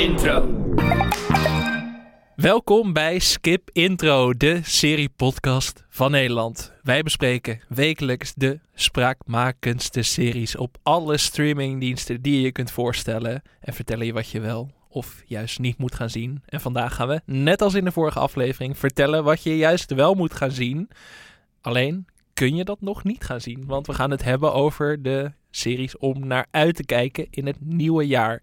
Intro. Welkom bij Skip Intro, de serie-podcast van Nederland. Wij bespreken wekelijks de spraakmakendste series op alle streamingdiensten die je je kunt voorstellen. En vertellen je wat je wel of juist niet moet gaan zien. En vandaag gaan we, net als in de vorige aflevering, vertellen wat je juist wel moet gaan zien. Alleen kun je dat nog niet gaan zien, want we gaan het hebben over de series om naar uit te kijken in het nieuwe jaar.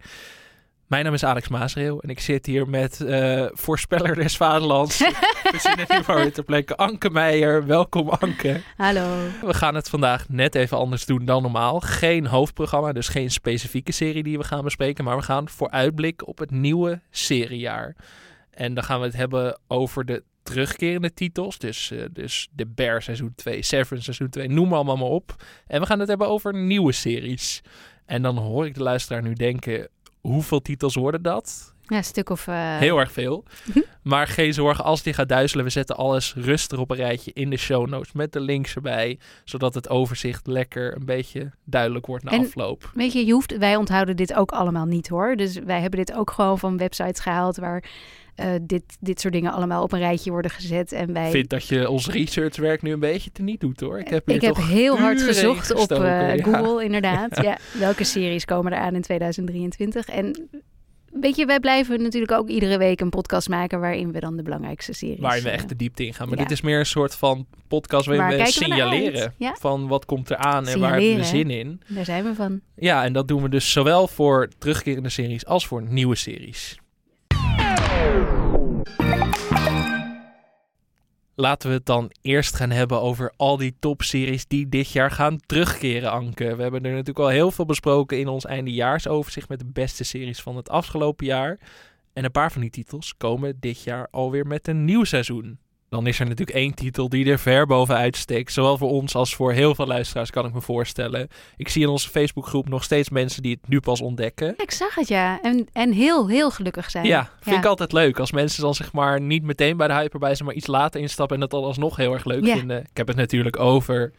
Mijn naam is Alex Maasreel en ik zit hier met eh, voorspeller des vaderlands. We zien het nu maar weer ter plekke. Anke Meijer, welkom Anke. Hallo. We gaan het vandaag net even anders doen dan normaal. Geen hoofdprogramma, dus geen specifieke serie die we gaan bespreken. Maar we gaan vooruitblikken op het nieuwe seriejaar. En dan gaan we het hebben over de terugkerende titels. Dus, uh, dus The Bear seizoen 2, Severance seizoen 2, noem allemaal maar op. En we gaan het hebben over nieuwe series. En dan hoor ik de luisteraar nu denken, hoeveel titels worden dat? Ja, een stuk of... Uh... Heel erg veel. maar geen zorgen, als die gaat duizelen, we zetten alles rustig op een rijtje in de show notes met de links erbij, zodat het overzicht lekker een beetje duidelijk wordt na en, afloop. Weet je, je hoeft, wij onthouden dit ook allemaal niet hoor. Dus wij hebben dit ook gewoon van websites gehaald waar uh, dit, dit soort dingen allemaal op een rijtje worden gezet. En wij... Ik vind dat je ons researchwerk nu een beetje teniet doet hoor. Ik heb, ik heb heel hard gezocht op uh, ja. Google inderdaad. ja, welke series komen er aan in 2023? En Weet je, wij blijven natuurlijk ook iedere week een podcast maken waarin we dan de belangrijkste series... Waarin we echt de diepte in gaan. Maar ja. dit is meer een soort van podcast waarin waar we signaleren we ja? van wat komt er aan en waar hebben we zin in. Daar zijn we van. Ja, en dat doen we dus zowel voor terugkerende series als voor nieuwe series. Laten we het dan eerst gaan hebben over al die topseries die dit jaar gaan terugkeren, Anke. We hebben er natuurlijk al heel veel besproken in ons eindejaarsoverzicht met de beste series van het afgelopen jaar. En een paar van die titels komen dit jaar alweer met een nieuw seizoen. Dan is er natuurlijk één titel die er ver bovenuit steekt. Zowel voor ons als voor heel veel luisteraars, kan ik me voorstellen. Ik zie in onze Facebookgroep nog steeds mensen die het nu pas ontdekken. Ik zag het, ja. En, en heel, heel gelukkig zijn. Ja, vind ja. ik altijd leuk. Als mensen dan zeg maar niet meteen bij de hype erbij zijn, maar iets later instappen en dat dan alsnog heel erg leuk ja. vinden. Ik heb het natuurlijk over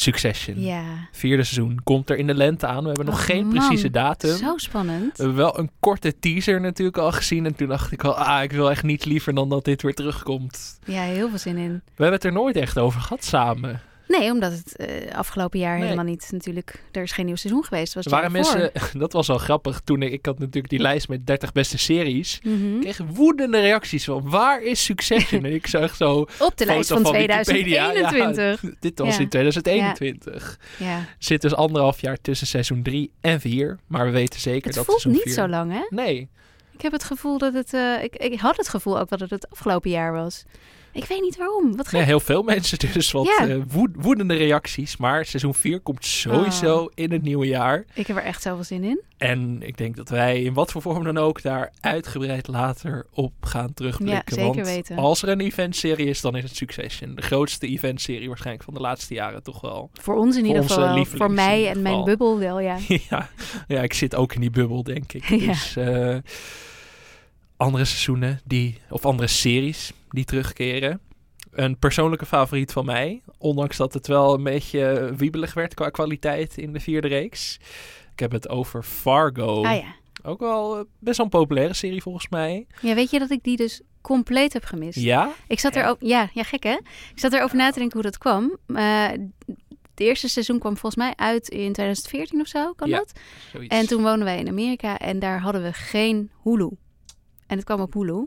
Succession. Ja. Vierde seizoen komt er in de lente aan. We hebben nog Och, geen man. precieze datum. Zo spannend. We hebben wel een korte teaser natuurlijk al gezien. En toen dacht ik al, ah, ik wil echt niet liever dan dat dit weer terugkomt. Ja, heel veel zin in. We hebben het er nooit echt over gehad samen. Nee, omdat het uh, afgelopen jaar Nee. helemaal niet natuurlijk... Er is geen nieuw seizoen geweest. Het Was waren het mensen, dat was wel grappig. Toen ik, ik had natuurlijk die lijst met 30 beste series. Ik kreeg woedende reacties van, waar is Succession? en ik zag zo Op de lijst van, Wikipedia. 2021. Ja, dit was Ja. in 2021. Ja. Zit dus anderhalf jaar tussen seizoen 3 en 4. Maar we weten zeker Het dat voelt seizoen niet vier- zo lang, hè? Nee, Ik heb het gevoel dat het... eh, ik, ik had het gevoel ook dat het het afgelopen jaar was. Ik weet niet waarom. Wat nee, heel veel mensen dus wat Ja. eh, woed- woedende reacties. Maar seizoen 4 komt sowieso Oh. in het nieuwe jaar. Ik heb er echt zoveel zin in. En ik denk dat wij in wat voor vorm dan ook daar uitgebreid later op gaan terugblikken. Ja, zeker Want weten. als er een eventserie is, dan is het Succession. De grootste eventserie waarschijnlijk van de laatste jaren toch wel. Voor ons in Voor ieder geval. Voor mij en mijn bubbel wel, ja. ja, ja, ik zit ook in die bubbel, denk ik. Dus eh, andere seizoenen die, of andere series die terugkeren. Een persoonlijke favoriet van mij. Ondanks dat het wel een beetje wiebelig werd qua kwaliteit in de vierde reeks. Ik heb het over Fargo. Ah ja. Ook wel eh, best wel een populaire serie volgens mij. Ja, weet je dat ik die dus compleet heb gemist? Ja? Ik zat er ook, ja, ja, gek hè? Ik zat erover na te denken hoe dat kwam. Uh, het eerste seizoen kwam volgens mij uit in 2014 of zo, kan Ja, dat? Zoiets. En toen woonden wij in Amerika en daar hadden we geen Hulu. En het kwam op Hulu.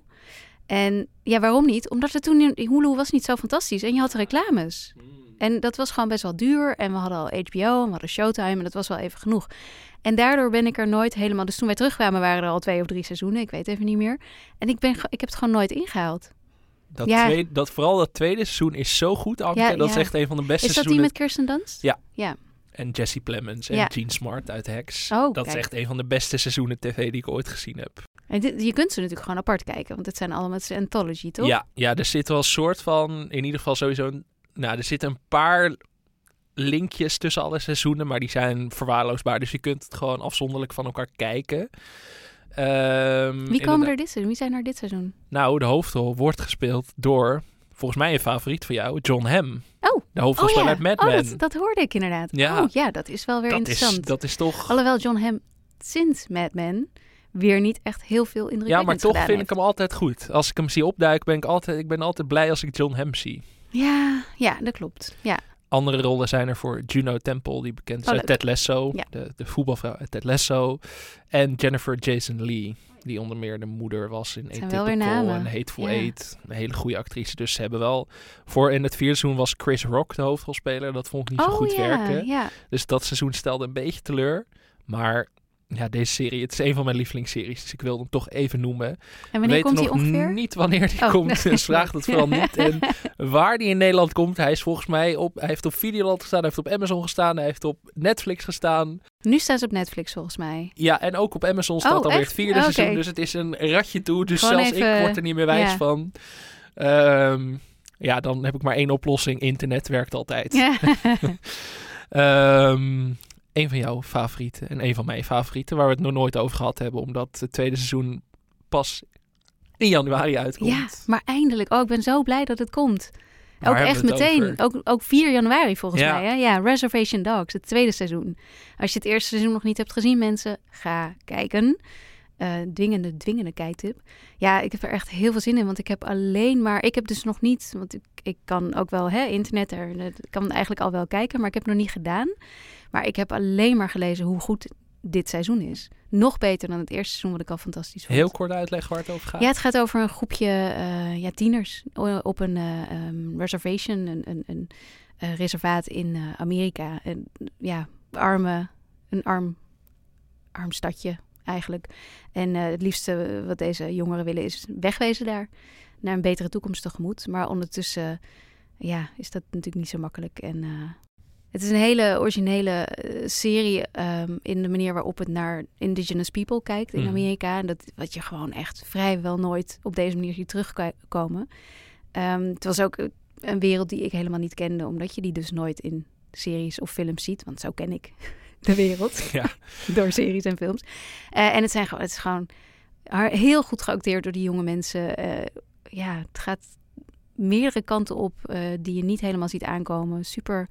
En ja, waarom niet? Omdat het toen in Hulu was niet zo fantastisch en je had reclames. Hmm. En dat was gewoon best wel duur. En we hadden al HBO en we hadden Showtime en dat was wel even genoeg. En daardoor ben ik er nooit helemaal... Dus toen wij terugkwamen waren er al twee of drie seizoenen. Ik weet even niet meer. En ik, ben, ik heb het gewoon nooit ingehaald. Dat, Ja. tweede, dat, vooral dat tweede seizoen is zo goed, Anke. Ja, dat is ja. echt een van de beste Is dat die seizoenen. met Kirsten Dunst? Ja. Ja. En Jesse Plemons en Ja. Gene Smart uit Hex. Oh, dat is echt een van de beste seizoenen tv die ik ooit gezien heb. En dit, je kunt ze natuurlijk gewoon apart kijken. Want het zijn allemaal het een anthology, toch? Ja, ja, er zit wel een soort van, in ieder geval sowieso, een, nou, er zitten een paar linkjes tussen alle seizoenen, maar die zijn verwaarloosbaar. Dus je kunt het gewoon afzonderlijk van elkaar kijken. Ehm, Wie komen er dit seizoen? Wie zijn er dit seizoen? Nou, de hoofdrol wordt gespeeld door, volgens mij een favoriet van jou, John Hamm. Oh, De hoofdrolspeler uit Mad oh Men. dat, dat hoorde ik inderdaad. Ja. Oh ja, dat is wel weer dat, is, interessant. dat is toch... Alhoewel John Hamm sinds Mad Men weer niet echt heel veel indruk Ja, maar toch vind ik hem altijd goed. Als ik hem zie opduiken, ben ik altijd, ik ben altijd blij als ik John Hamm zie. Ja, ja, dat klopt. Ja. Andere rollen zijn er voor Juno Temple, die bekend is Oh, uit. Ted Lasso. Ja. De, de voetbalvrouw uit Ted Lasso. En Jennifer Jason Lee, die onder meer de moeder was in Atypical en Hateful Ja. Eight. Een hele goede actrice. Dus ze hebben wel... Voor in het vierde seizoen was Chris Rock de hoofdrolspeler. Dat vond ik niet zo oh goed ja, werken. ja. Dus dat seizoen stelde een beetje teleur. Maar ja, deze serie, het is een van mijn lievelingsseries. Dus ik wilde hem toch even noemen. En We wanneer weten komt hij nog ongeveer? niet wanneer die Oh. komt. Dus vraag dat vooral niet. En waar die in Nederland komt, hij is volgens mij op... Hij heeft op Videoland gestaan, hij heeft op Amazon gestaan, hij heeft op Netflix gestaan. Nu staan ze op Netflix volgens mij. Ja, en ook op Amazon staat Oh, alweer echt? het vierde seizoen. Dus het is een ratje toe. Dus Gewoon zelfs even- ik word er niet meer wijs ja. van. Ehm, ja, dan heb ik maar één oplossing. Internet werkt altijd. Ja. Ehm, een van jouw favorieten en een van mijn favorieten, waar we het nog nooit over gehad hebben, omdat het tweede seizoen pas in januari uitkomt. ja, maar eindelijk. Oh, ik ben zo blij dat het komt. Ook echt meteen. Ook, ook 4 januari volgens Ja. mij. Hè? Ja, Reservation Dogs, het tweede seizoen. Als je het eerste seizoen nog niet hebt gezien, mensen, ga kijken. Eh, dwingende, dwingende kijktip. Ja, ik heb er echt heel veel zin in, want ik heb alleen maar... Ik heb dus nog niet, want ik, ik kan ook wel hè, internet, er, ik kan eigenlijk al wel kijken, maar ik heb het nog niet gedaan. Maar ik heb alleen maar gelezen hoe goed dit seizoen is. Nog beter dan het eerste seizoen, wat ik al fantastisch vond. Heel kort uitleggen waar het over gaat. Ja, het gaat over een groepje eh, ja, tieners op een eh, ehm, reservation, een, een, een eh, reservaat in Amerika. En, ja, arme, een arm, arm stadje eigenlijk. En het liefste wat deze jongeren willen is wegwezen daar. Naar een betere toekomst tegemoet. Maar ondertussen ja, is dat natuurlijk niet zo makkelijk. En het is een hele originele eh, serie ehm, in de manier waarop het naar indigenous people kijkt in Mhm. Amerika. En dat wat je gewoon echt vrijwel nooit op deze manier ziet terugkomen. Ehm, het was ook een wereld die ik helemaal niet kende, omdat je die dus nooit in series of films ziet. Want zo ken ik de wereld Ja. door series en films. Eh, en het, zijn het is gewoon heel goed geacteerd door die jonge mensen. Eh, ja, het gaat meerdere kanten op eh, die je niet helemaal ziet aankomen. Super,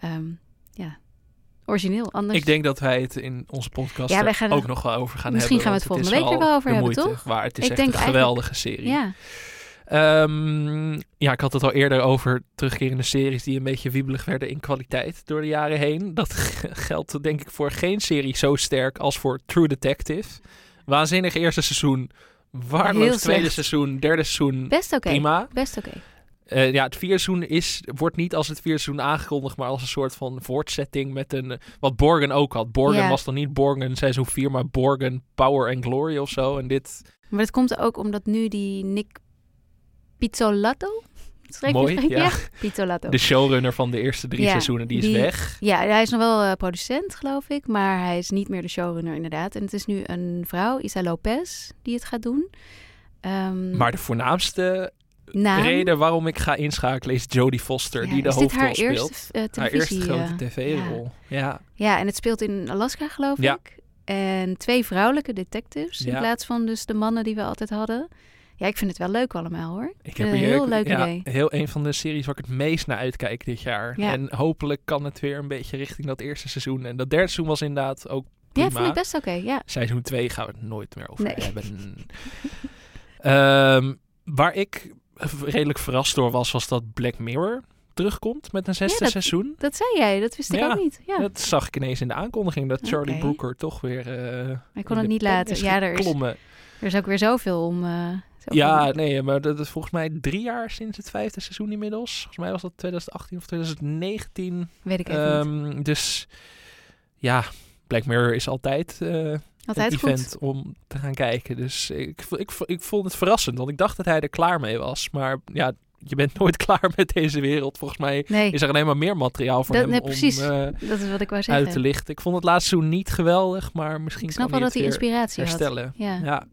ehm, ja, origineel. Anders. Ik denk dat wij het in onze podcast Ja, wij gaan ook nog wel over gaan Misschien hebben. gaan we het volgende week er wel over hebben, moeite toch? Waar. Het is Ik echt een geweldige serie. ja, Ehm, ja, ik had het al eerder over terugkerende series die een beetje wiebelig werden in kwaliteit door de jaren heen. Dat geldt denk ik voor geen serie zo sterk als voor True Detective. Waanzinnig eerste seizoen, waardeloos tweede seizoen, derde seizoen best oké. prima. Best oké. Eh, ja, het vierde seizoen is, wordt niet als het vierde seizoen aangekondigd, maar als een soort van voortzetting met een... eh, wat Borgen ook had. Borgen Ja. was dan niet Borgen seizoen 4, maar Borgen Power and Glory of zo. En dit, Maar dat komt ook omdat nu die Nick je Mooi, ja. Pizzolato. de showrunner van de eerste drie Ja, seizoenen, die is die- weg. Ja, hij is nog wel eh, producent, geloof ik. Maar hij is niet meer de showrunner, inderdaad. En het is nu een vrouw, Isa Lopez, die het gaat doen. Ehm, Maar de voornaamste naam- reden waarom ik ga inschakelen is Jodie Foster, Ja, die de hoofdrol haar speelt. eerste eh, haar eerste grote eh, tv-rol. Ja. Ja, en het speelt in Alaska, geloof Ja. ik. En twee vrouwelijke detectives in plaats van dus de mannen die we altijd hadden. Ja, ik vind het wel leuk allemaal hoor. Ik Een heb hier heel leuk idee. Heel een van de series waar ik het meest naar uitkijk dit jaar. Ja. En hopelijk kan het weer een beetje richting dat eerste seizoen. En dat derde seizoen was inderdaad ook prima. Ja, vond ik best oké. ja. Seizoen 2 gaan we het nooit meer over Nee. hebben. Ehm, waar ik redelijk verrast door was, was dat Black Mirror terugkomt met een zesde dat- seizoen. Dat zei jij, dat wist ik Ja, ook niet. Ja. Dat zag ik ineens in de aankondiging, dat Charlie. Brooker toch weer... eh, ik kon het niet laten. Ja, er is, er is ook weer zoveel om... eh, zoveel Ja, om- nee, maar dat is volgens mij drie jaar sinds het vijfde seizoen inmiddels. Volgens mij was dat 2018 of 2019. Weet ik even niet. Ehm, dus ja, Black Mirror is altijd eh, Goed. event om te gaan kijken. Dus ik, ik, ik vond het verrassend, want ik dacht dat hij er klaar mee was. Maar ja, je bent nooit klaar met deze wereld. Volgens mij Nee, is er alleen maar meer materiaal voor Dat- hem nee, precies. om eh, dat is wat ik wou zeggen. uit te lichten. Ik vond het laatste seizoen niet geweldig, maar misschien ik snap kan wel dat het hij inspiratie had. herstellen. Ja. Ja.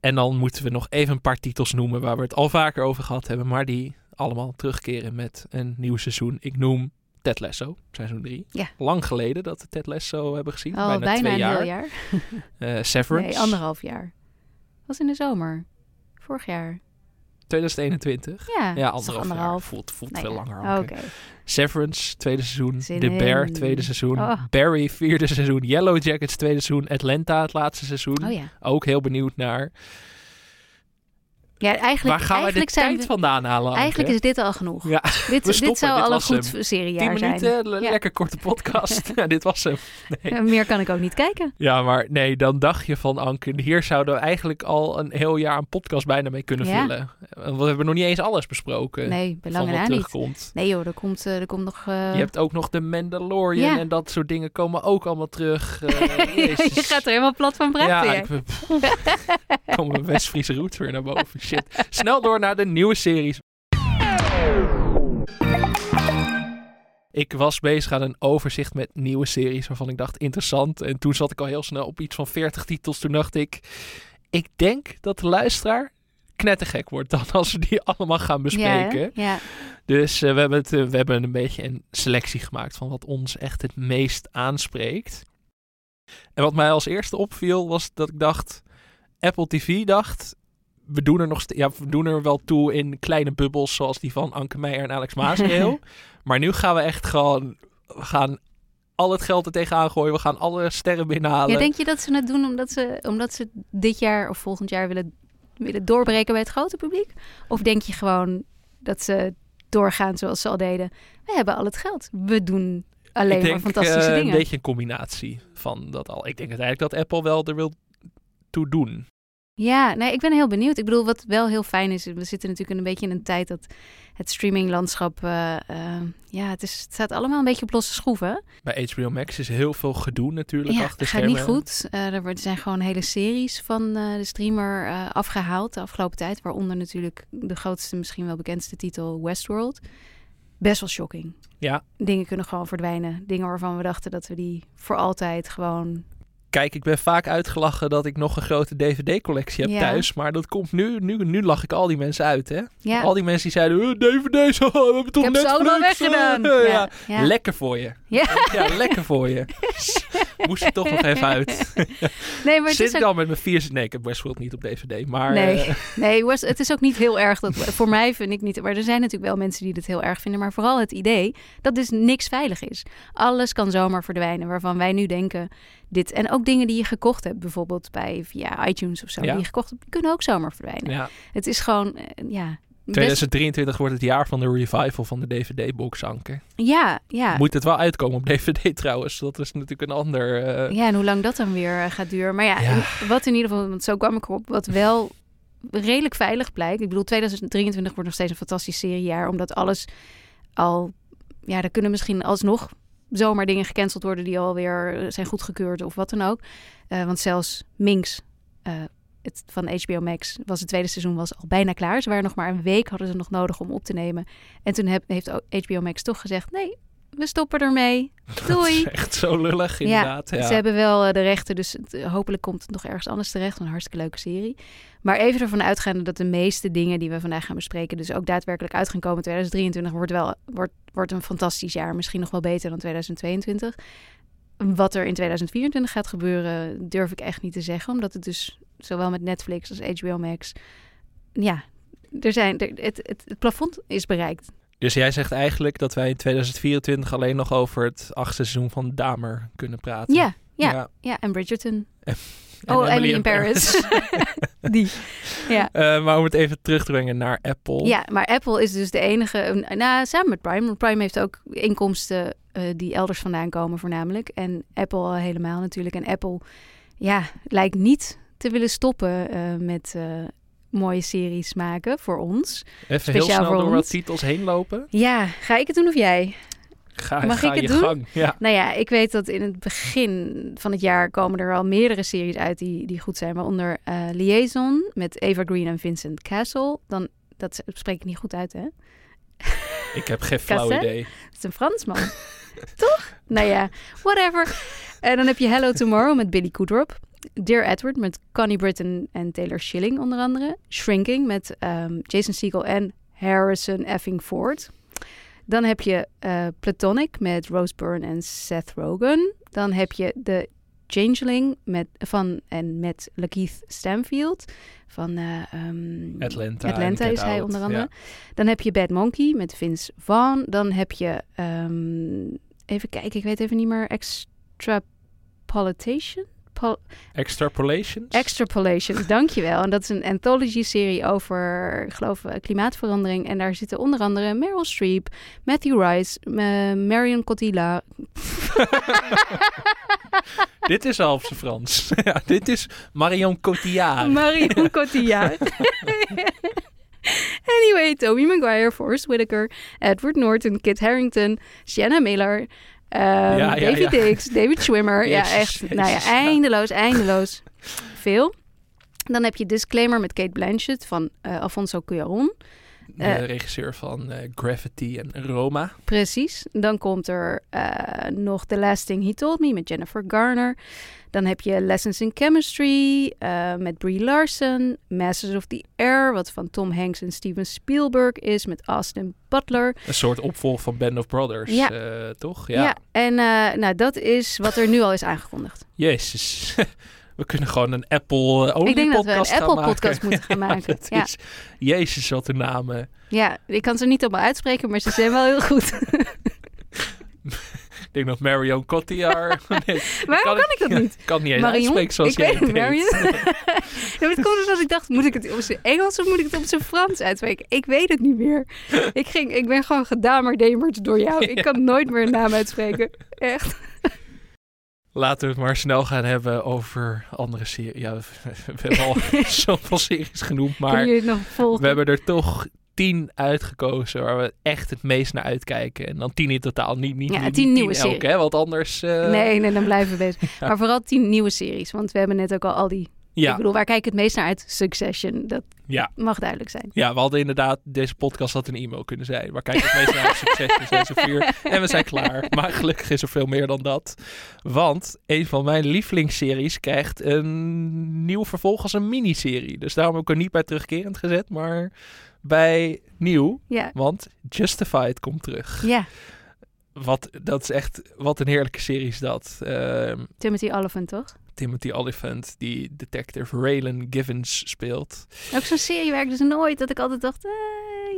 En dan moeten we nog even een paar titels noemen waar we het al vaker over gehad hebben, maar die allemaal terugkeren met een nieuw seizoen. Ik noem Ted Lasso, seizoen 3. Ja. Lang geleden dat we Ted Lasso hebben gezien. Al bijna, bijna, twee een jaar. heel jaar. Eh, Severance. Nee, anderhalf jaar. Was in de zomer. Vorig jaar. 2021. Ja, anderhalf, anderhalf. jaar. Voelt, voelt veel ja, langer. Oké. Anke. Severance, tweede seizoen. Zin The Bear, in. tweede seizoen. Oh. Barry, vierde seizoen. Yellow Jackets, tweede seizoen. Atlanta, het laatste seizoen. Oh ja. Ook heel benieuwd naar. Ja, eigenlijk, Waar gaan eigenlijk de zijn tijd we- vandaan halen? Anke? Eigenlijk is dit al genoeg. Ja, dit, dit zou dit al een goed hem. seriejaar zijn. minuten, Ja. lekker korte podcast. ja, dit was hem. Nee. Meer kan ik ook niet kijken. Ja, maar nee, dan dacht je van Anke, hier zouden we eigenlijk al een heel jaar een podcast bijna mee kunnen vullen. Want We hebben nog niet eens alles besproken Nee, na niet. terugkomt. Nee joh, er komt, eh, er komt nog... eh, Je hebt ook nog de Mandalorian en dat soort dingen komen ook allemaal terug. Eh, je gaat er helemaal plat van praten. Ja, ik komen mijn West-Friese roots weer naar boven. Shit. Snel door naar de nieuwe series. Ik was bezig aan een overzicht met nieuwe series waarvan ik dacht interessant. En toen zat ik al heel snel op iets van 40 titels. Toen dacht ik, ik denk dat de luisteraar knettergek wordt dan als we die allemaal gaan bespreken. Ja. Dus eh, we, hebben het, eh, we hebben een beetje een selectie gemaakt van wat ons echt het meest aanspreekt. En wat mij als eerste opviel was dat ik dacht, Apple TV dacht, we doen er nog ja, we doen er wel toe in kleine bubbels zoals die van Anke Meijer en Alex Maasreel. maar nu gaan we echt gewoon, we gaan al het geld er tegenaan gooien, we gaan alle sterren binnenhalen. Ja, denk je dat ze het doen omdat ze, omdat ze dit jaar of volgend jaar willen, willen doorbreken bij het grote publiek? Of denk je gewoon dat ze doorgaan zoals ze al deden? We hebben al het geld. We doen alleen ik denk maar fantastische eh, dingen. een beetje een combinatie van dat al. Ik denk uiteindelijk dat Apple wel er wil toe doen. Ja, nee, ik ben heel benieuwd. Ik bedoel, wat wel heel fijn is, we zitten natuurlijk een beetje in een tijd dat het streaminglandschap, eh, eh, ja, het, is, het staat allemaal een beetje op losse schroeven. Bij HBO Max is heel veel gedoe natuurlijk Ja, achter het gaat niet schermen. goed. Eh, er zijn gewoon hele series van de streamer eh, afgehaald de afgelopen tijd. Waaronder natuurlijk de grootste, misschien wel bekendste titel Westworld. Best wel shocking. Ja, Dingen kunnen gewoon verdwijnen. Dingen waarvan we dachten dat we die voor altijd gewoon... kijk, ik ben vaak uitgelachen dat ik nog een grote DVD-collectie heb Ja. thuis. Maar dat komt nu, nu, nu lach ik al die mensen uit, hè? Ja, Al die mensen die zeiden, "Eh, DVD's, haha, we hebben toch ik heb ze allemaal weggedaan. eh." ja. ja. Lekker voor je. Ja. Lekker voor je. Moest er toch nog even uit. Nee, maar het Zit is ik ook... dan met mijn vier... Nee, ik heb Westworld niet op DVD, maar... Nee. eh, Nee, West- het is ook niet heel erg. Dat, voor mij vind ik niet. Maar er zijn natuurlijk wel mensen die dit heel erg vinden. Maar vooral het idee dat dus niks veilig is. Alles kan zomaar verdwijnen. Waarvan wij nu denken. Dit, en ook dingen die je gekocht hebt, bijvoorbeeld bij via iTunes of zo. Ja. Die je gekocht hebt, kunnen ook zomaar verdwijnen. ja. Het is gewoon. eh, ja. best- 2023 wordt het jaar van de revival van de DVD-box, Anke. ja, ja. Moet het wel uitkomen op DVD trouwens. Dat is natuurlijk een ander... eh, Ja, en hoe lang dat dan weer eh, gaat duren. Maar ja, wat in ieder geval, want zo kwam ik erop, wat wel redelijk veilig blijkt. Ik bedoel, 2023 wordt nog steeds een fantastisch seriejaar, omdat alles al, ja, er kunnen misschien alsnog zomaar dingen gecanceld worden die alweer zijn goedgekeurd of wat dan ook. Eh, want zelfs Minx eh, het, van HBO Max was het tweede seizoen was al bijna klaar. Ze waren nog maar een week, hadden ze nog nodig om op te nemen. En toen heeft HBO Max toch gezegd, nee, we stoppen ermee. Dat Doei. is echt zo lullig, inderdaad. Ja, Ze hebben wel eh, de rechten, dus het- eh, hopelijk komt het nog ergens anders terecht. Een hartstikke leuke serie. Maar even ervan uitgaande dat de meeste dingen die we vandaag gaan bespreken, dus ook daadwerkelijk uit gaan komen. 2023 wordt wel wordt, wordt een fantastisch jaar. Misschien nog wel beter dan 2022. Wat er in 2024 gaat gebeuren, durf ik echt niet te zeggen. Omdat het dus zowel met Netflix als HBO Max. Ja, er zijn, er- het, het, het plafond is bereikt. Dus jij zegt eigenlijk dat wij in 2024 alleen nog over het achtste seizoen van Damer kunnen praten. Ja, ja, ja. en Bridgerton. En oh, Emily in Paris. Die. Ja. Eh, maar om het even terug te brengen naar Apple. Ja, maar Apple is dus de enige, eh, nou, samen met Prime. Want Prime heeft ook inkomsten eh, die elders vandaan komen voornamelijk. En Apple al helemaal natuurlijk. En Apple, ja, lijkt niet te willen stoppen eh, met mooie series maken voor ons. Even heel snel door wat titels heen lopen. Ja, ga ik het doen of jij? Ga, Mag ga ik het doen? gang. Ja. Nou ja, ik weet dat in het begin van het jaar komen er al meerdere series uit die, die goed zijn. Waaronder eh, Liaison met Eva Green en Vincent Castle. Dan, dat spreek ik niet goed uit, hè? Ik heb geen flauw idee. Het is een Fransman. Toch? Nou ja, whatever. En dan heb je Hello Tomorrow met Billy Kudrop. Dear Edward met Connie Britton en Taylor Schilling onder andere. Shrinking met ehm, Jason Segel en Harrison Effing Ford. Dan heb je eh, Platonic met Rose Byrne en Seth Rogen. Dan heb je de Changeling met, van, en met Lakeith Stanfield van eh, ehm, Atlanta. Atlanta is hij Out, onder andere. ja. Dan heb je Bad Monkey met Vince Vaughn. Dan heb je, ehm, even kijken, ik weet even niet meer, Extrapolation? Pol- Extrapolations. Extrapolations, dankjewel. En dat is een anthology-serie over, ik geloof, eh, klimaatverandering. En daar zitten onder andere Meryl Streep, Matthew Rice, eh, Marion Cotillard. dit is zijn Frans. ja, dit is Marion Cotillard. Marion Cotillard. anyway, Tobey Maguire, Forrest Whitaker, Edward Norton, Kit Harington, Sienna Miller, ehm, ja, David ja. Dix, David Schwimmer. ja, Jezus, echt. Nou ja, Jezus. eindeloos, eindeloos. Veel. Dan heb je Disclaimer met Kate Blanchett van eh, Alfonso Cuarón. De Eh, regisseur van eh, Gravity en Roma. Precies. Dan komt er eh, nog The Last Thing He Told Me met Jennifer Garner. Dan heb je Lessons in Chemistry met Brie Larson. Masters of the Air, wat van Tom Hanks en Steven Spielberg is met Austin Butler. Een soort opvolg van Band of Brothers, Ja. toch? Ja, Ja. en nou, dat is wat er nu al is aangekondigd. Jezus. We kunnen gewoon een Apple-only Ik denk dat we een Apple-podcast moeten gaan maken. dat Ja. is, Jezus, wat een namen. Ja, ik kan ze niet allemaal uitspreken, maar ze zijn wel heel goed. Ik denk nog Marion Cotillard. Nee, Waarom kan ik dat ja, niet? Ik kan niet eens Marion? uitspreken zoals ik jij weet het. Marion. ja, het komt dus als ik dacht, moet ik het op zijn Engels of moet ik het op zijn Frans uitspreken? Ik weet het niet meer. Ik, ging, ik ben gewoon gedamerdemerd door jou. Ik kan nooit meer een naam uitspreken. Echt. Laten we het maar snel gaan hebben over andere series. Ja, we, hebben al zoveel series genoemd, maar we hebben er toch tien uitgekozen waar we echt het meest naar uitkijken. En dan tien in totaal, niet, niet, Ja, niet tien nieuwe series. hè? Want anders... eh, Nee, nee, dan blijven we bezig. Maar vooral tien nieuwe series. Want we hebben net ook al al die... Ja, Ik bedoel, waar kijk ik het meest naar uit? Succession. Dat ja, mag duidelijk zijn. ja, we hadden inderdaad... Deze podcast had een e-mail kunnen zijn. Waar kijk je het meest naar? Succes in seizoen 4. En we zijn klaar. Maar gelukkig is er veel meer dan dat. Want een van mijn lievelingsseries krijgt een nieuw vervolg als een miniserie. Dus daarom heb ik er niet bij terugkerend gezet, maar bij nieuw. Ja, Want Justified komt terug. ja. Wat, dat is echt, wat een heerlijke serie is dat. Ehm, Timothy Olyphant, toch? Timothy Olyphant, die detective Raylan Givens speelt. Ook zo'n serie waar ik dus nooit... Dat ik altijd dacht... eh,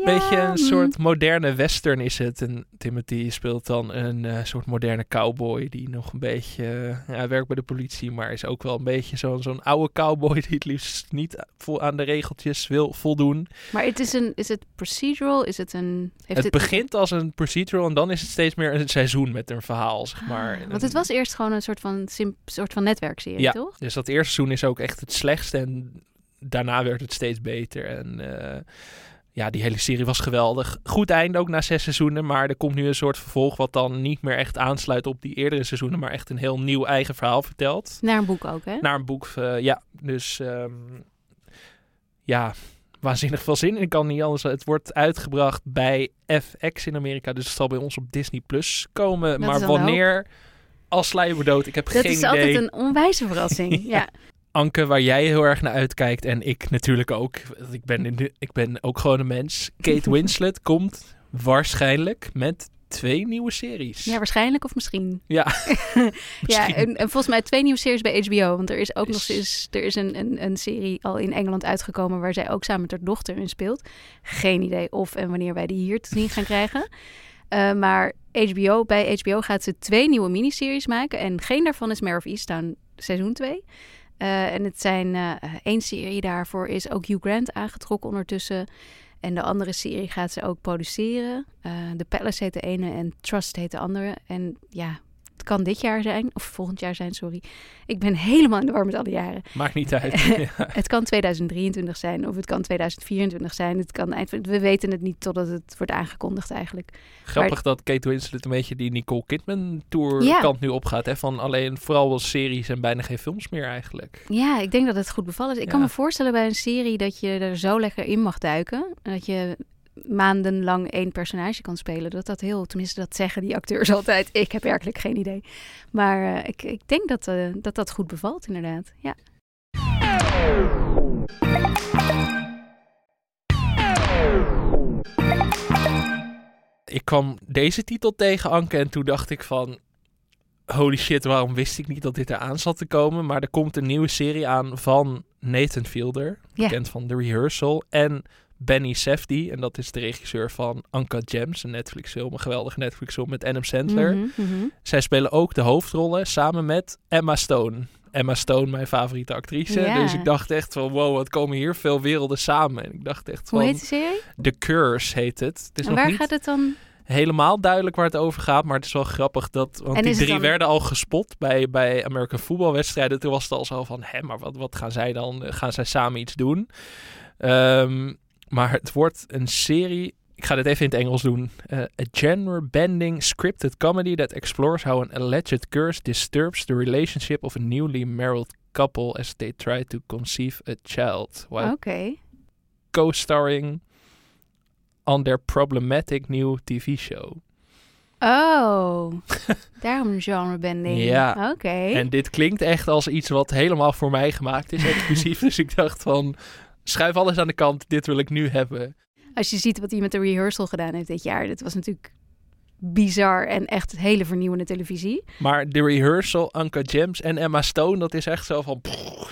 ja, Beetje een soort moderne western is het. En Timothy speelt dan een eh, soort moderne cowboy die nog een beetje... eh, ja, werkt bij de politie, maar is ook wel een beetje zo'n zo'n oude cowboy die het liefst niet vol aan de regeltjes wil voldoen. Maar het is, een, is het procedural? Is het een... Heeft het begint als een procedural en dan is het steeds meer een seizoen met een verhaal, zeg maar. Ah, want het was eerst gewoon een soort van, sim, soort van netwerkserie, Ja, toch? dus dat eerste seizoen is ook echt het slechtste en daarna werd het steeds beter. En eh, ja, die hele serie was geweldig. Goed einde ook na zes seizoenen, maar er komt nu een soort vervolg wat dan niet meer echt aansluit op die eerdere seizoenen, maar echt een heel nieuw eigen verhaal vertelt. Naar een boek ook, hè? Naar een boek, eh, ja, dus ehm, ja, waanzinnig veel zin. Ik kan niet anders. Het wordt uitgebracht bij FX in Amerika, dus het zal bij ons op Disney Plus komen. Dat is maar wanneer? Als slijmerdood, ik heb dat geen is idee. altijd een onwijze verrassing. ja. Anke, waar jij heel erg naar uitkijkt en ik natuurlijk ook. Ik ben, in de, ik ben ook gewoon een mens. Kate Winslet komt waarschijnlijk met twee nieuwe series. ja, waarschijnlijk of misschien. Ja, Ja, en, en volgens mij twee nieuwe series bij HBO. Want er is ook Is- nog eens, er is een, een, een serie al in Engeland uitgekomen waar zij ook samen met haar dochter in speelt. Geen idee of en wanneer wij die hier te zien gaan krijgen. Eh, maar HBO, bij HBO gaat ze twee nieuwe miniseries maken. En geen daarvan is Mare of Easttown seizoen 2. Eh, en het zijn eh, één serie daarvoor is ook Hugh Grant aangetrokken ondertussen. En de andere serie gaat ze ook produceren. Eh The Palace heet de ene en Trust heet de andere. En ja, het kan dit jaar zijn, of volgend jaar zijn, sorry. Ik ben helemaal in de war met alle jaren. Maakt niet uit. Ja. Het kan 2023 zijn of het kan 2024 zijn. Het kan eind, we weten het niet totdat het wordt aangekondigd eigenlijk. Grappig dat Kate Winslet een beetje die Nicole Kidman tour Ja. kant nu opgaat. Hè? Van alleen vooral wel series en bijna geen films meer eigenlijk. Ja, ik denk dat het goed bevallen is. Ik Ja. kan me voorstellen bij een serie dat je er zo lekker in mag duiken. En dat je maandenlang één personage kan spelen. Dat dat heel, tenminste dat zeggen die acteurs altijd. Ik heb werkelijk geen idee. Maar eh, ik, ik denk dat, eh, dat dat goed bevalt inderdaad. Ja. Ik kwam deze titel tegen, Anke, en toen dacht ik van... holy shit, waarom wist ik niet dat dit eraan zat te komen? Maar er komt een nieuwe serie aan van Nathan Fielder, bekend van The Rehearsal. En Benny Safdie, en dat is de regisseur van Uncut Gems, een Netflix-film, een geweldige Netflix-film met Adam Sandler. Mhm, mhm. Zij spelen ook de hoofdrollen samen met Emma Stone. Emma Stone, mijn favoriete actrice. Dus ik dacht echt van, wow, wat komen hier veel werelden samen. En ik dacht echt Hoe van, heet de serie? The Curse heet het. Het is En nog waar niet gaat het dan? helemaal duidelijk waar het over gaat. Maar het is wel grappig dat. Want die drie dan- werden al gespot bij, bij American voetbalwedstrijden. Toen was het al zo van: hè, maar wat, wat gaan zij dan? Gaan zij samen iets doen? Ehm, maar het wordt een serie. Ik ga dit even in het Engels doen. Eh, a genre-bending scripted comedy that explores how an alleged curse disturbs the relationship of a newly married couple as they try to conceive a child. Oké. co-starring on their problematic new TV show. Oh, daarom genrebending. Ja. Oké. En dit klinkt echt als iets wat helemaal voor mij gemaakt is, exclusief. dus ik dacht van, schuif alles aan de kant, dit wil ik nu hebben. Als je ziet wat hij met de rehearsal gedaan heeft dit jaar. Dit was natuurlijk bizar en echt hele vernieuwende televisie. Maar de rehearsal, Anka Gems en Emma Stone, dat is echt zo van...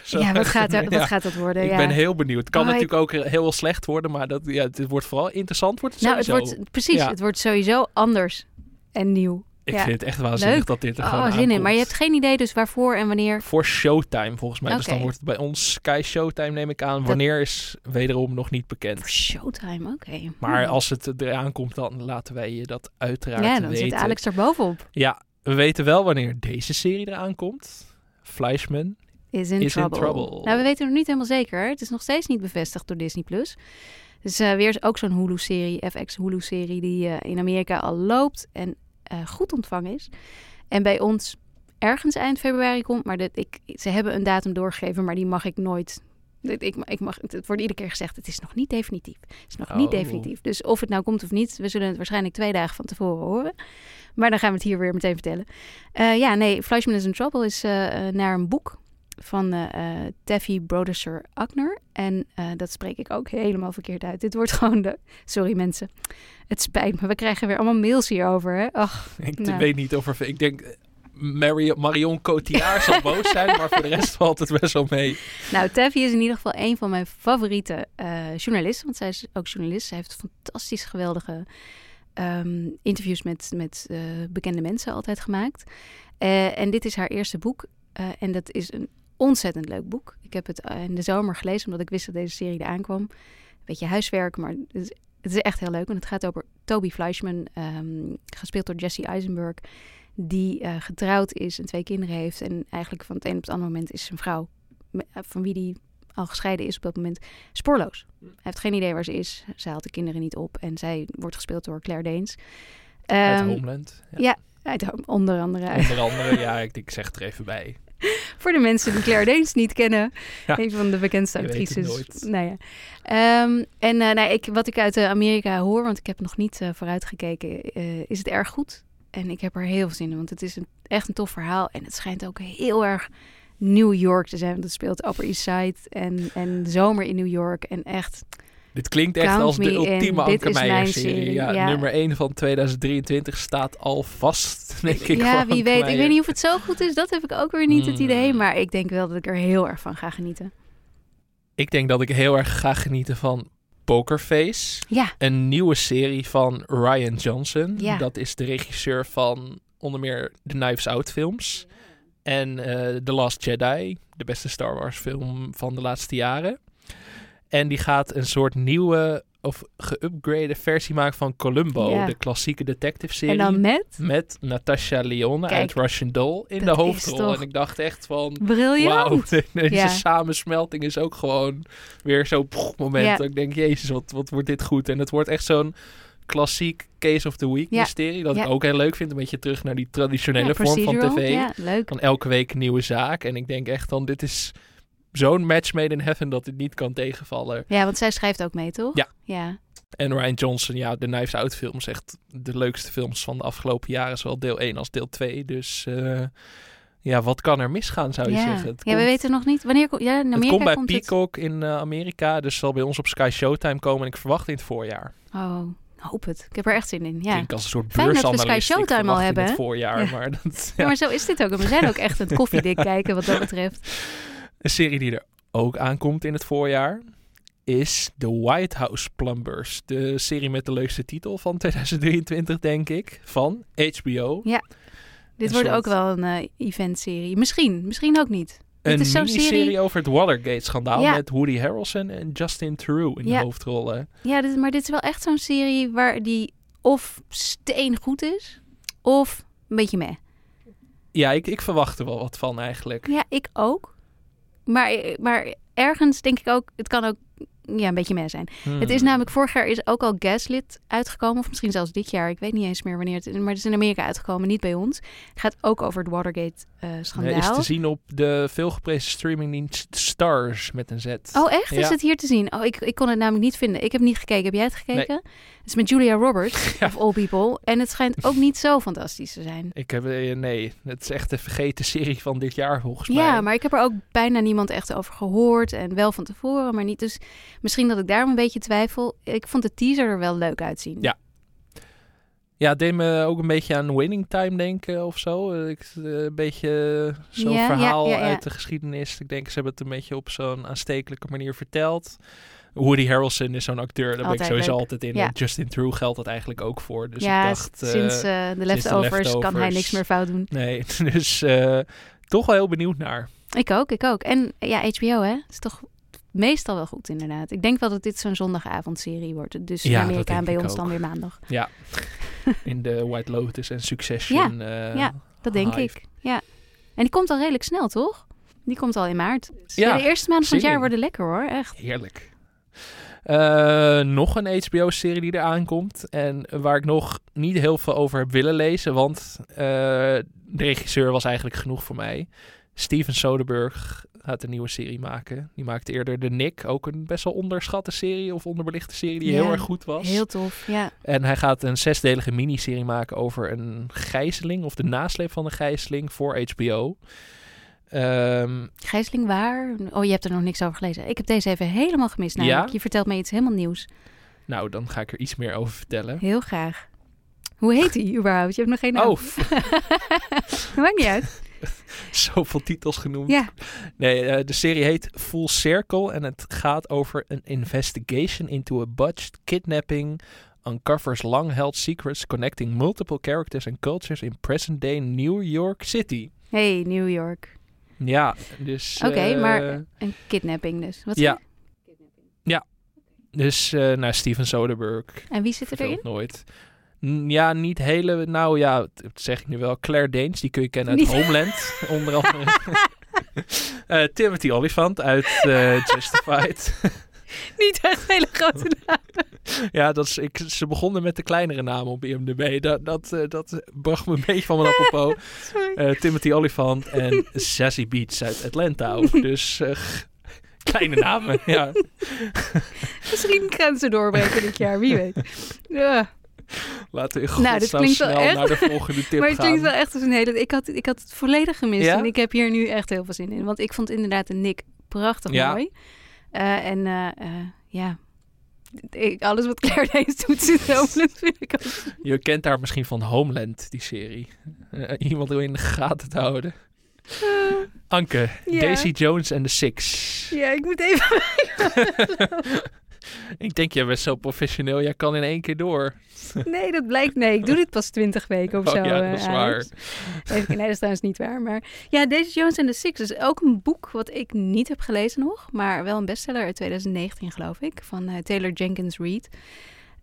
zo ja, wat gaat, er, wat gaat dat worden? Ik ja. ben heel benieuwd. Het kan Oh, natuurlijk ook heel slecht worden, maar dat, ja, het wordt vooral interessant. Wordt het nou, het wordt precies. Ja. Het wordt sowieso anders en nieuw. Ik ja. vind het echt waanzinnig Leuk. dat dit er gewoon Oh, zin in. Maar je hebt geen idee dus waarvoor en wanneer. Voor Showtime volgens mij. Dus dan wordt het bij ons Sky Showtime neem ik aan. Wanneer is wederom nog niet bekend. Voor Showtime, oké. Maar Hmm. als het eraan komt, dan laten wij je dat uiteraard Ja, dan weten. zit Alex er bovenop. Ja, we weten wel wanneer deze serie eraan komt. Fleischman. Is in, Is in trouble. trouble. Nou, we weten nog niet helemaal zeker. Het is nog steeds niet bevestigd door Disney+. Plus. Dus eh, weer ook zo'n Hulu-serie, FX Hulu-serie, die eh, in Amerika al loopt en eh, goed ontvangen is. En bij ons ergens eind februari komt. Maar dat ik, ze hebben een datum doorgegeven, maar die mag ik nooit... Ik, ik mag, het wordt iedere keer gezegd, het is nog niet definitief. Het is nog niet Oh. definitief. Dus of het nou komt of niet, we zullen het waarschijnlijk twee dagen van tevoren horen. Maar dan gaan we het hier weer meteen vertellen. Eh, ja, nee, Fleischman is in Trouble is eh, naar een boek van eh Taffy Broderser Akner. En eh, dat spreek ik ook helemaal verkeerd uit. Dit wordt gewoon de... Sorry mensen, het spijt me. We krijgen weer allemaal mails hierover, hè? Ach, Ik Nou. weet niet of er... Ik denk... Marion, Marion Cotillard zal boos zijn, maar voor de rest valt het best wel mee. nou, Taffy is in ieder geval een van mijn favoriete journalisten. Want zij is ook journalist. Zij heeft fantastisch geweldige ehm, interviews met, met bekende mensen altijd gemaakt. En dit is haar eerste boek. En dat is een ontzettend leuk boek. Ik heb het eh, in de zomer gelezen, omdat ik wist dat deze serie eraan kwam. Beetje huiswerk, maar het is, het is echt heel leuk. Want het gaat over Toby Fleischman, ehm, gespeeld door Jesse Eisenberg. Die eh, getrouwd is en twee kinderen heeft. En eigenlijk van het een op het andere moment is zijn vrouw, eh, van wie die al gescheiden is op dat moment, spoorloos. Hij heeft geen idee waar ze is. Ze haalt de kinderen niet op. En zij wordt gespeeld door Claire Danes. Uit Ehm, Homeland. Ja. ja, uit, onder andere. Onder andere, ja, ik, ik zeg het er even bij. Voor de mensen die Claire Danes niet kennen. Ja, Een van de bekendste actrices. Nou ja. Ehm, en eh, nou, ik, wat ik uit eh, Amerika hoor, want ik heb nog niet eh, vooruitgekeken, eh, is het erg goed. En ik heb er heel veel zin in, want het is een, echt een tof verhaal. En het schijnt ook heel erg New York te zijn. Want het speelt Upper East Side en, en zomer in New York. En echt, Dit klinkt echt Count als de ultieme Dit is Anke mijn Meijer-serie. serie, Ja, ja. Nummer 1 van 2023 staat al vast, denk ik. ja, wie weet. Ik weet niet of het zo goed is. Dat heb ik ook weer niet het Hmm. idee. Maar ik denk wel dat ik er heel erg van ga genieten. Ik denk dat ik heel erg ga genieten van Pokerface. Ja, Een nieuwe serie van Ryan Johnson. Ja. Dat is de regisseur van onder meer de Knives Out films. En eh The Last Jedi, de beste Star Wars film van de laatste jaren. En die gaat een soort nieuwe of geüpgrade versie maken van Columbo, Ja. de klassieke detective serie. en dan met Met Natasha Lyonne Kijk, uit Russian Doll in de hoofdrol. En ik dacht echt van... Wauw, deze Ja. samensmelting is ook gewoon weer zo'n moment. Ja. Dat ik denk, jezus, wat, wat wordt dit goed. En het wordt echt zo'n klassiek Case of the Week mysterie. Dat ik ook heel leuk vind. Een beetje terug naar die traditionele vorm van tv. Leuk. Dan elke week een nieuwe zaak. En ik denk echt dan, dit is zo'n match made in heaven dat dit niet kan tegenvallen. Ja, want zij schrijft ook mee, toch? Ja. Ja, En Ryan Johnson, ja, de Knives Out films, echt de leukste films van de afgelopen jaren. Zowel deel 1 als deel 2. Dus eh, ja, wat kan er misgaan, zou je ja. zeggen. Het ja we weten nog niet. Wanneer komt... Ja, in het Amerika komt bij komt het... Peacock in eh, Amerika, dus zal bij ons op Sky Showtime komen. En ik verwacht in het voorjaar. Oh, Hoop het. Ik heb er echt zin in. Ja. Klinkt als een soort Fijn dat we Sky. Ik Showtime al hebben, het voorjaar, Ja. maar dat, Ja, ja. maar zo is dit ook. En we zijn ook echt het koffiedik kijken wat dat betreft. Een serie die er ook aankomt in het voorjaar is The White House Plumbers. De serie met de leukste titel van 2023, denk ik, van HBO. Dit Een wordt soort- ook wel een eh, eventserie. Misschien, misschien ook niet. Dit Een is miniserie serie- over het Watergate-schandaal Ja. met Woody Harrelson en Justin Theroux in Ja. de hoofdrollen. Ja, dit, maar dit is wel echt zo'n serie waar die of steen goed is, of een beetje meh. Ja, ik, ik verwacht er wel wat van eigenlijk. Ja, ik ook. Maar, maar ergens denk ik ook, het kan ook ja, een beetje meh zijn. Hmm. Het is namelijk, vorig jaar is ook al Gaslit uitgekomen. Of misschien zelfs dit jaar. Ik weet niet eens meer wanneer het is. Maar het is in Amerika uitgekomen, niet bij ons. Het gaat ook over het Watergate-schandaal. Nee, is te zien op de veelgeprezen streamingdienst Stars met een Z. Oh, echt? Is het hier te zien? Oh, ik, ik kon het namelijk niet vinden. Ik heb niet gekeken. Heb jij het gekeken? Is met Julia Roberts, Ja. of all people. En het schijnt ook niet zo fantastisch te zijn. Ik heb, eh, nee, het is echt de vergeten serie van dit jaar volgens mij. Ja, maar ik heb er ook bijna niemand echt over gehoord. En wel van tevoren, maar niet. Dus misschien dat ik daarom een beetje twijfel. Ik vond de teaser er wel leuk uitzien. Ja. Ja, het deed me ook een beetje aan Winning Time denken of zo. Eh, Ik, eh, een beetje zo'n Ja, ja, verhaal ja, ja. uit de geschiedenis. Ik denk, ze hebben het een beetje op zo'n aanstekelijke manier verteld. Woody Harrelson is zo'n acteur, daar ben ik sowieso leuk. altijd in. Ja. Justin Theroux geldt dat eigenlijk ook voor. Dus ja, ik dacht, eh, sinds eh, de, leftovers kan hij niks meer fout doen. nee, dus eh, toch wel heel benieuwd naar. Ik ook, ik ook. En ja, HBO, hè? Is toch meestal wel goed, inderdaad. Ik denk wel dat dit zo'n zondagavondserie wordt. Dus in Ja, Amerika en bij ons dan weer maandag. In de White Lotus en Succession. eh, ja, Dat denk ik. Ja. En die komt al redelijk snel, toch? Die komt al in maart. Dus Ja, ja, de eerste maanden van het jaar worden lekker hoor, echt. Heerlijk. Eh, nog een HBO-serie die eraan komt. En waar ik nog niet heel veel over heb willen lezen. Want eh, de regisseur was eigenlijk genoeg voor mij. Steven Soderbergh gaat een nieuwe serie maken. Die maakte eerder The Nick. Ook een best wel onderschatte serie. Of onderbelichte serie die Ja, heel erg goed was. Heel tof, ja. En hij gaat een zesdelige miniserie maken over een gijzeling. Of de nasleep van een gijzeling voor HBO. Ehm, Gijzeling waar? Oh, je hebt er nog niks over gelezen. Ik heb deze even helemaal gemist namelijk. Ja? Je vertelt me iets helemaal nieuws. nou, dan ga ik er iets meer over vertellen. Heel graag. Hoe heet die überhaupt? Je hebt nog geen naam. Oh, Maakt niet uit. zoveel titels genoemd. Ja. Nee, eh, de serie heet Full Circle en het gaat over een investigation into a botched kidnapping uncovers long-held secrets connecting multiple characters and cultures in present-day New York City. Hey, New York. Ja, dus... Oké, eh, maar een kidnapping dus. Wat ja. zei Dus, eh nou, Steven Soderbergh. En wie zit er erin? nooit. Ja, niet hele... Nou ja, dat zeg ik nu wel. Claire Danes, die kun je kennen uit Niet- Homeland, onder andere. Eh, Timothy Olyphant uit Justified. Niet echt hele grote naam. ja, dat is, ik, ze begonnen met de kleinere namen op IMDb. Dat, dat, eh, dat bracht me een beetje van mijn apropos. Eh, Timothy Olyphant en Sassy Beats uit Atlanta ook. Dus eh, kleine namen, ja. Misschien grenzen doorbreken dit jaar, wie weet. Ja. Laten we in Nou, dit klinkt wel snel echt- naar de volgende tip Maar het gaan. klinkt wel echt als een hele... Ik had, ik had het volledig gemist Ja? en ik heb hier nu echt heel veel zin in. Want ik vond inderdaad de Nick prachtig Ja. mooi. Eh, en eh, eh, ja... Ik, alles wat Claire Danes doet zit Homeland vind ik ook. Je kent haar misschien van Homeland, die serie. Iemand om in de gaten te houden. Anke. Daisy Jones en de Six. Ja, ik moet even... Ik denk, jij bent zo professioneel, jij kan in één keer door. Nee, dat blijkt... Nee, ik doe dit pas twintig weken of Oh zo. ja, eh, dat is Alex. Even, nee, dat is trouwens niet waar. Maar ja, Daisy Jones en the Six is ook een boek wat ik niet heb gelezen nog. Maar wel een bestseller uit 2019, geloof ik. Van eh, Taylor Jenkins Reid.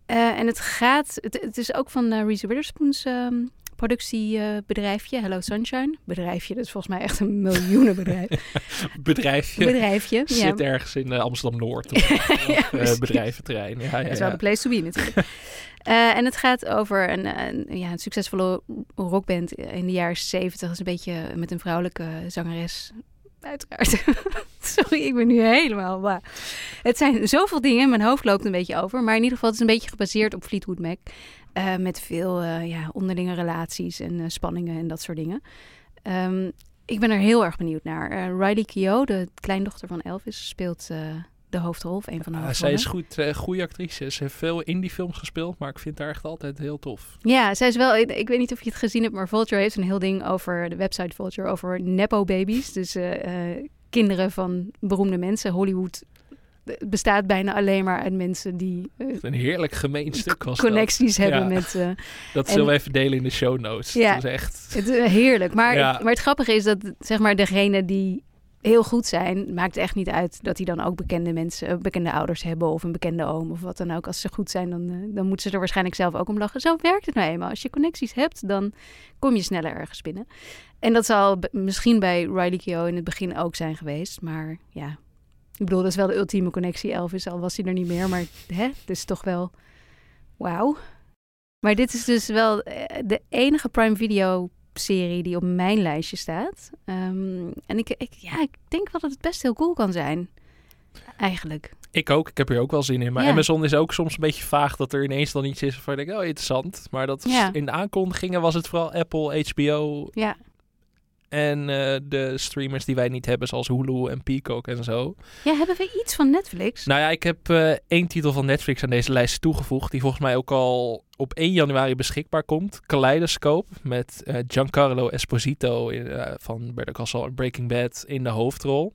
Eh, en het gaat... Het, het is ook van eh, Reese Witherspoon's ehm, productiebedrijfje. Hello Sunshine. Bedrijfje, dat is volgens mij echt een miljoenenbedrijf. Bedrijfje Bedrijfje, ja. zit ergens in eh, Amsterdam-Noord. Of, Ja, eh, bedrijventerrein. Ja, ja, Dat is wel ja. de place to be natuurlijk. Eh, en het gaat over een, een, ja, een succesvolle rockband in de jaren 70. Dat is een beetje met een vrouwelijke zangeres. Uiteraard. Sorry, ik ben nu helemaal... Bah. Het zijn zoveel dingen. Mijn hoofd loopt een beetje over. Maar in ieder geval, het is een beetje gebaseerd op Fleetwood Mac. Eh, met veel eh, ja, onderlinge relaties en eh, spanningen en dat soort dingen. Ehm, ik ben er heel erg benieuwd naar. Riley Keough, de kleindochter van Elvis, speelt de hoofdrol, of een van de Ah, zij hoofdrollen. is goed, goede actrice. Ze heeft veel indie films gespeeld, maar ik vind haar echt altijd heel tof. Ja, zij is wel. Ik, ik weet niet of je het gezien hebt, maar Vulture heeft een heel ding over de website Vulture over nepo babies, dus kinderen van beroemde mensen. Hollywood bestaat bijna alleen maar uit mensen die eh, Een heerlijk gemeen stuk was dat. connecties hebben Ja. met. eh, Dat En- zullen we even delen in de show notes. Ja. Dat is echt... het is heerlijk. Maar, Ja. maar het grappige is dat zeg maar degene die heel goed zijn, maakt echt niet uit dat die dan ook bekende mensen, eh, bekende ouders hebben of een bekende oom of wat dan ook. Als ze goed zijn, dan, eh, dan moeten ze er waarschijnlijk zelf ook om lachen. Zo werkt het nou eenmaal. Als je connecties hebt, dan kom je sneller ergens binnen. En dat zal misschien bij Riley Keough in het begin ook zijn geweest. Maar ja, ik bedoel, dat is wel de ultieme connectie. Elvis, al was hij er niet meer. Maar hè, het is toch wel wauw. Maar dit is dus wel eh, de enige Prime Video serie die op mijn lijstje staat. Ehm, en ik, ik, ja, ik denk wel dat het best heel cool kan zijn. Eigenlijk. Ik ook, ik heb hier ook wel zin in. Maar Ja. Amazon is ook soms een beetje vaag dat er ineens dan iets is waarvan ik denk, oh interessant. Maar dat Ja. in de aankondigingen was het vooral Apple, HBO Ja, en eh, de streamers die wij niet hebben, zoals Hulu en Peacock en zo. ja hebben we iets van Netflix? Nou ja, ik heb eh, één titel van Netflix aan deze lijst toegevoegd, die volgens mij ook al op 1 januari beschikbaar komt. Kaleidoscope met eh, Giancarlo Esposito in, van Better Call Saul en Breaking Bad in de hoofdrol.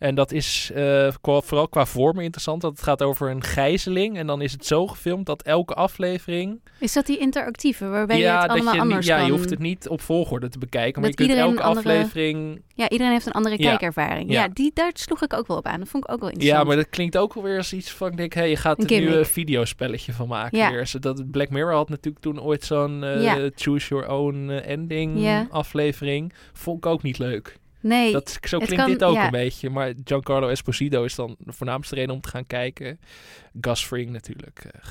En dat is eh, vooral qua vorm interessant. Dat het gaat over een gijzeling. En dan is het zo gefilmd dat elke aflevering... Is dat die interactieve, waarbij je het allemaal je, anders ja, kan... je hoeft het niet op volgorde te bekijken. Maar Dat je kunt elke andere- aflevering... Ja, iedereen heeft een andere Ja. kijkervaring. Ja, Ja. die, daar sloeg ik ook wel op aan. Dat vond ik ook wel interessant. Ja, maar dat klinkt ook wel weer als iets van... Ik denk, hey, je gaat Een er nu een videospelletje van maken Ja. weer. Zodat Black Mirror had natuurlijk toen ooit zo'n eh, Ja. Choose Your Own eh, Ending Ja. aflevering. Vond ik ook niet leuk. Nee, Dat, zo klinkt kan- dit ook ja. een beetje. Maar Giancarlo Esposito is dan de voornaamste reden om te gaan kijken. Gus Fring natuurlijk. eh,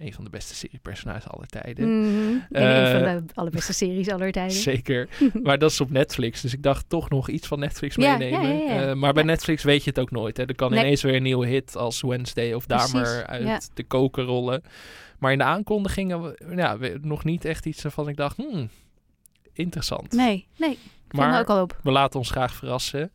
een van de beste seriepersonages aller tijden. Mhm. Eh, een van de allerbeste series aller tijden. Zeker. maar dat is op Netflix. Dus ik dacht toch nog iets van Netflix Ja, meenemen. ja. Eh, maar bij. Netflix weet je het ook nooit. Hè. Er kan Nee. ineens weer een nieuwe hit als Wednesday of Dahmer uit de koker rollen. Maar in de aankondigingen ja, nog niet echt iets waarvan ik dacht, hmm, interessant. Nee, nee. Maar ook al op. we laten ons graag verrassen.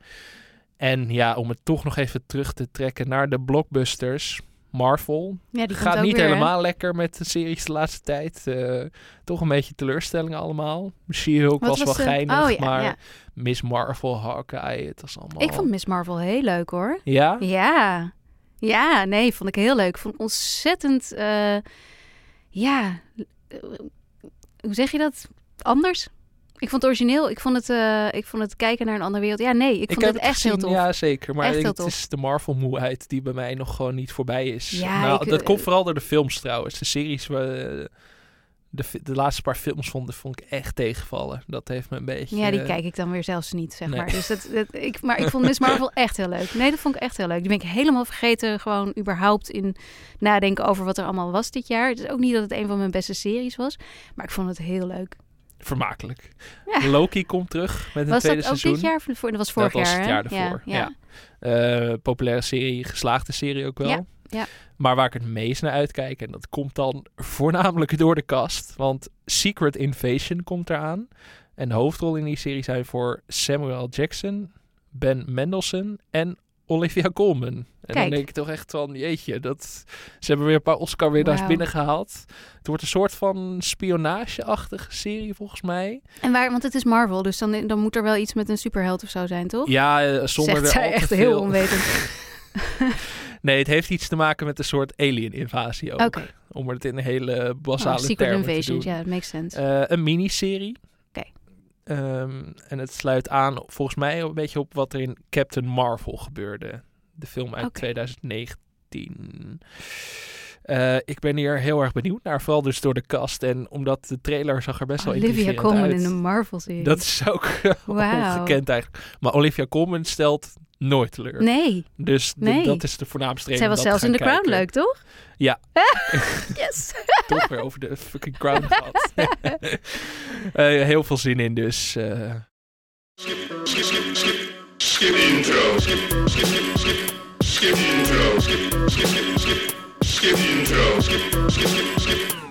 En ja, om het toch nog even terug te trekken naar de blockbusters. Marvel Ja, die gaat ook niet weer, hè? helemaal lekker met de series de laatste tijd. Eh, toch een beetje teleurstellingen allemaal. She-Hulk Wat was, wel de- geinig, Oh, ja, maar ja. Miss Marvel, Hawkeye, het was allemaal... Ik vond Miss Marvel heel leuk hoor. Ja? Ja. Ja, nee, vond ik heel leuk. Vond ontzettend, eh, ja, eh, hoe zeg je dat? Anders? Ik vond het origineel. Ik vond het, eh, ik vond het kijken naar een andere wereld. Ja, nee, ik vond het echt gezien, heel tof. Ja, zeker. Maar het tof. is de Marvel-moeheid die bij mij nog gewoon niet voorbij is. Ja, nou, ik- dat komt vooral door de films trouwens. De series, we, de, fi- de laatste paar films vond, vond ik echt tegenvallen. Dat heeft me een beetje... Ja, die eh, kijk ik dan weer zelfs niet, zeg nee. maar. Dus dat, dat- ik, maar ik vond Miss Marvel echt heel leuk. Nee, dat vond ik echt heel leuk. Die ben ik helemaal vergeten, gewoon überhaupt in nadenken over wat er allemaal was dit jaar. Het is ook niet dat het een van mijn beste series was, maar ik vond het heel leuk. Vermakelijk. Ja. Loki komt terug met een Was tweede dat ook seizoen. dit jaar? Dat was vorig dat was jaar, het hè? jaar ervoor. Ja, Ja, Eh, populaire serie, geslaagde serie ook wel. Ja, ja. Maar waar ik het meest naar uitkijk, en dat komt dan voornamelijk door de cast, want Secret Invasion komt eraan. En de hoofdrol in die serie zijn voor Samuel Jackson, Ben Mendelsohn en Olivia Colman. En dan denk ik toch echt van, jeetje, dat, ze hebben weer een paar Oscar-winnaars Wauw. binnengehaald. Het wordt een soort van spionage-achtige serie volgens mij. En waar, want het is Marvel, dus dan, dan moet er wel iets met een superheld of zo zijn, toch? Ja, eh, zonder Zegt er zij echt veel... heel onwetend. Nee, het heeft iets te maken met een soort alien-invasie ook. Oké. Om het in een hele basale Oh, Secret Invasion, ja, dat makes sense. Eh, een miniserie. Ehm, en het sluit aan volgens mij een beetje op wat er in Captain Marvel gebeurde. De film uit Oké. 2019. Eh, ik ben hier heel erg benieuwd naar, vooral dus door de cast. En omdat de trailer zag er best wel Olivia intrigerend Colman uit. in een Marvel-serie. Dat is ook Wauw. ongekend eigenlijk. Maar Olivia Colman stelt nooit teleur. Nee, Dus Nee. dat is de voornaamste reden zij was zelfs in The gaan Crown leuk, toch? Ja. yes! Toch weer over de fucking Crown gehad. Eh, heel veel zin in dus. eh. Skip intro. Skip, skip, skip, skip. Skip intro. Skip, skip, skip, skip. Skip intro. Skip, skip, skip, skip.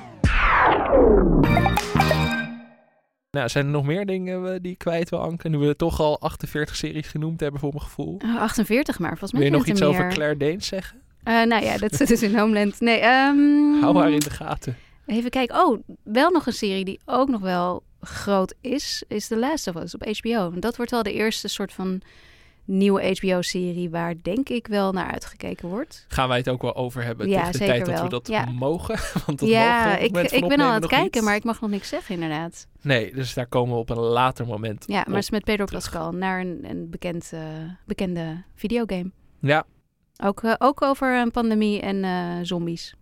Nou, zijn er nog meer dingen eh, die ik kwijt wil, Anke? Nu we toch al 48 series genoemd hebben voor mijn gevoel. Oh, 48 maar, volgens mij Wil je nog iets er over. Claire Danes zeggen? Eh, nou ja, dat zit dus in Homeland. Nee, ehm, Hou haar in de gaten. Even kijken. Oh, wel nog een serie die ook nog wel groot is, is The Last of Us op HBO. Dat wordt wel de eerste soort van nieuwe HBO-serie waar denk ik wel naar uitgekeken wordt. Gaan wij het ook wel over hebben Ja, tegen de tijd dat we dat Ja. mogen? Want dat ja, mogen ik, ik ben al aan het kijken, maar ik mag nog niks zeggen inderdaad. Nee, dus daar komen we op een later moment Ja, maar het is met Pedro terug. Pascal naar een, een bekend, eh, bekende videogame. Ja, Ook, eh, ook over een pandemie en eh, zombies.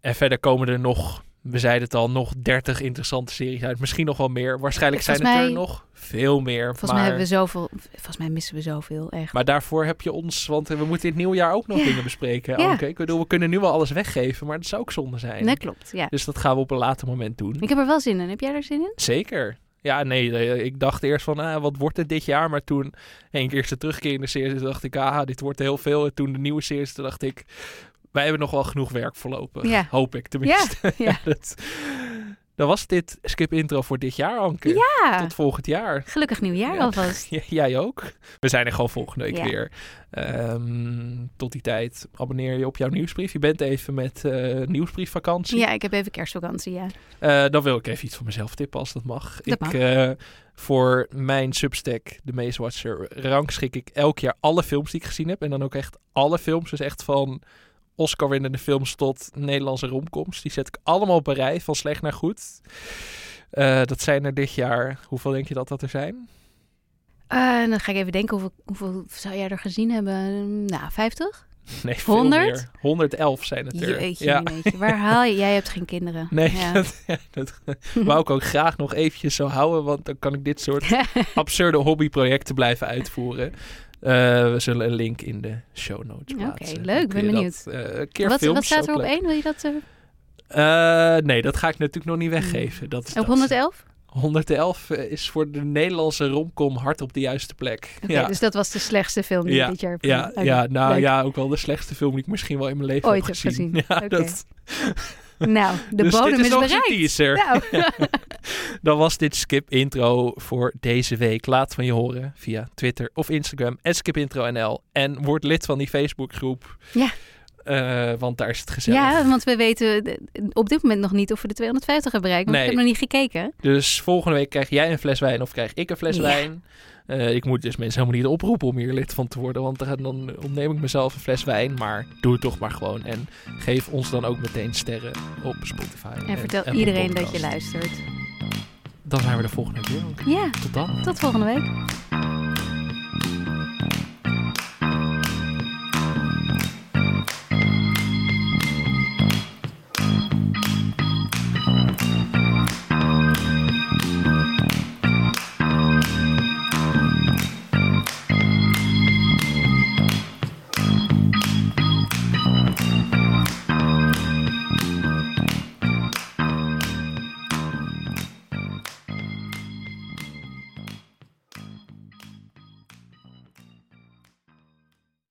en verder komen er nog, we zeiden het al, nog 30 interessante series uit. Misschien nog wel meer. Waarschijnlijk zijn het er nog veel meer. Volgens maar, mij hebben we zoveel, volgens mij missen we zoveel, echt. maar daarvoor heb je ons, want we moeten in het nieuwjaar ook nog Ja. dingen bespreken. Ja. Anke. Ik bedoel, we kunnen nu wel alles weggeven, maar dat zou ook zonde zijn. Dat klopt, ja. Dus dat gaan we op een later moment doen. Ik heb er wel zin in. Heb jij er zin in? Zeker. Ja, nee, eh, ik dacht eerst van, ah, wat wordt het dit jaar? Maar toen, één keer de terugkerende series, dacht ik, ah, dit wordt heel veel. En toen de nieuwe series, dacht ik, wij hebben nog wel genoeg werk voorlopig. Ja. Hoop ik tenminste. Ja. dat, dan was dit skip intro voor dit jaar, Anke. Ja, Tot volgend jaar. gelukkig nieuwjaar Ja. alvast. Jij ook. We zijn er gewoon volgende week Ja. weer. Ehm, tot die tijd abonneer je op jouw nieuwsbrief. Je bent even met eh, nieuwsbriefvakantie. Ja, ik heb even kerstvakantie, ja. Eh, dan wil ik even iets van mezelf tippen als dat mag. Dat ik, mag. eh, voor mijn Substack, de Maze Watcher, rangschik ik elk jaar alle films die ik gezien heb. En dan ook echt alle films. Dus echt van Oscar-winnende films tot Nederlandse romcoms. Die zet ik allemaal op een rij, van slecht naar goed. Eh, dat zijn er dit jaar. Hoeveel denk je dat dat er zijn? Eh, dan ga ik even denken, hoeveel, hoeveel zou jij er gezien hebben? Nou, 50? Nee, veel 100? meer. 111 zijn het er. Jeetje, ja. Waar haal je? Jij hebt geen kinderen. Nee, Ja. dat, ja, dat wou ik ook graag nog eventjes zo houden, want dan kan ik dit soort absurde hobbyprojecten blijven uitvoeren. Eh, we zullen een link in de show notes Oké, plaatsen. leuk, Dan kun ben benieuwd. Dat, eh, keer wat, films, wat staat er op leuk. één? Wil je dat eh, nee, dat ga ik natuurlijk nog niet weggeven. Dat is, op dat is- 111? 111 is voor de Nederlandse romcom hard op de juiste plek. Oké, ja. dus dat was de slechtste film die Ja, dit jaar Ja, gezien. ja, Oké, nou leuk. ja, ook wel de slechtste film die ik misschien wel in mijn leven Ooit heb gezien. gezien. Ja, Oké. dat, Nou, de dus bodem is, bereikt. Nou, Dan was dit Skip Intro voor deze week. Laat van je horen via Twitter of Instagram. En skipintro.nl. En word lid van die Facebookgroep. Ja. Eh, want daar is het gezellig. ja, want we weten op dit moment nog niet of we de 250 hebben bereikt. Want Nee. ik heb nog niet gekeken. Dus volgende week krijg jij een fles wijn of krijg ik een fles Ja. wijn. Eh, ik moet dus mensen helemaal niet oproepen om hier lid van te worden. Want dan- ontneem ik mezelf een fles wijn. Maar doe het toch maar gewoon. En geef ons dan ook meteen sterren op Spotify. En vertel iedereen dat je luistert. Dan zijn we de volgende keer. Ja, Tot dan. tot volgende week.